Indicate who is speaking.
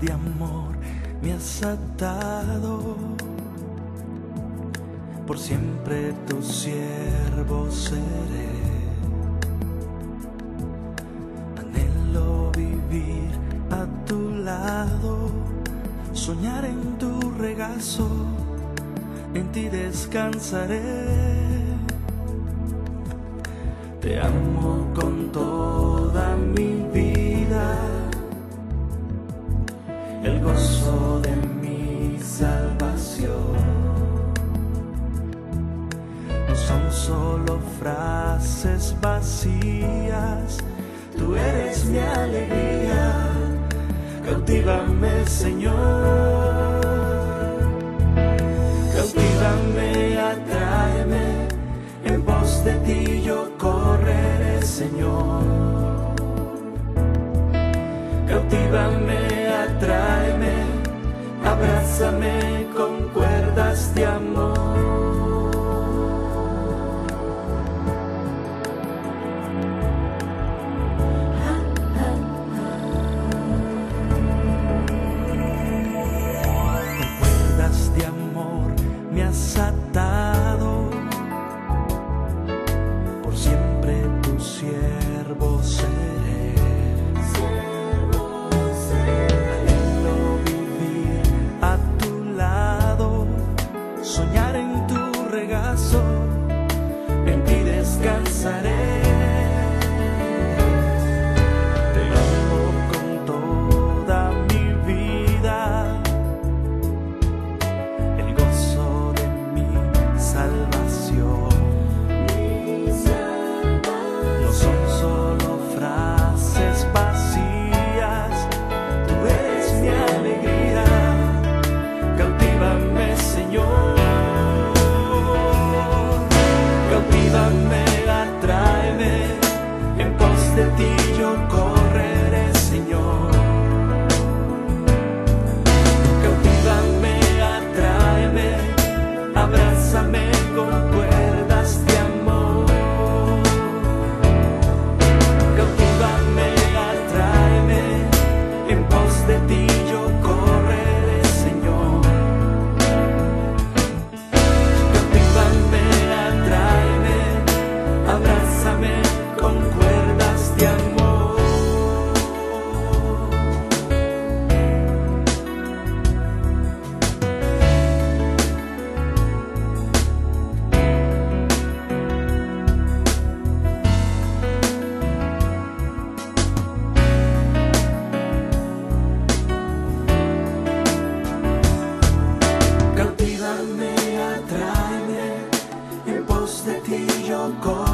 Speaker 1: de amor me has atado. Por siempre tu siervo seré. Anhelo vivir a tu lado, soñar en tu regazo, en ti descansaré. Te amo con toda mi son solo frases vacías, tú eres mi alegría. Cautívame, Señor. Cautívame, atráeme, en pos de ti yo correré, Señor. Cautívame, atráeme, tu Cautívame,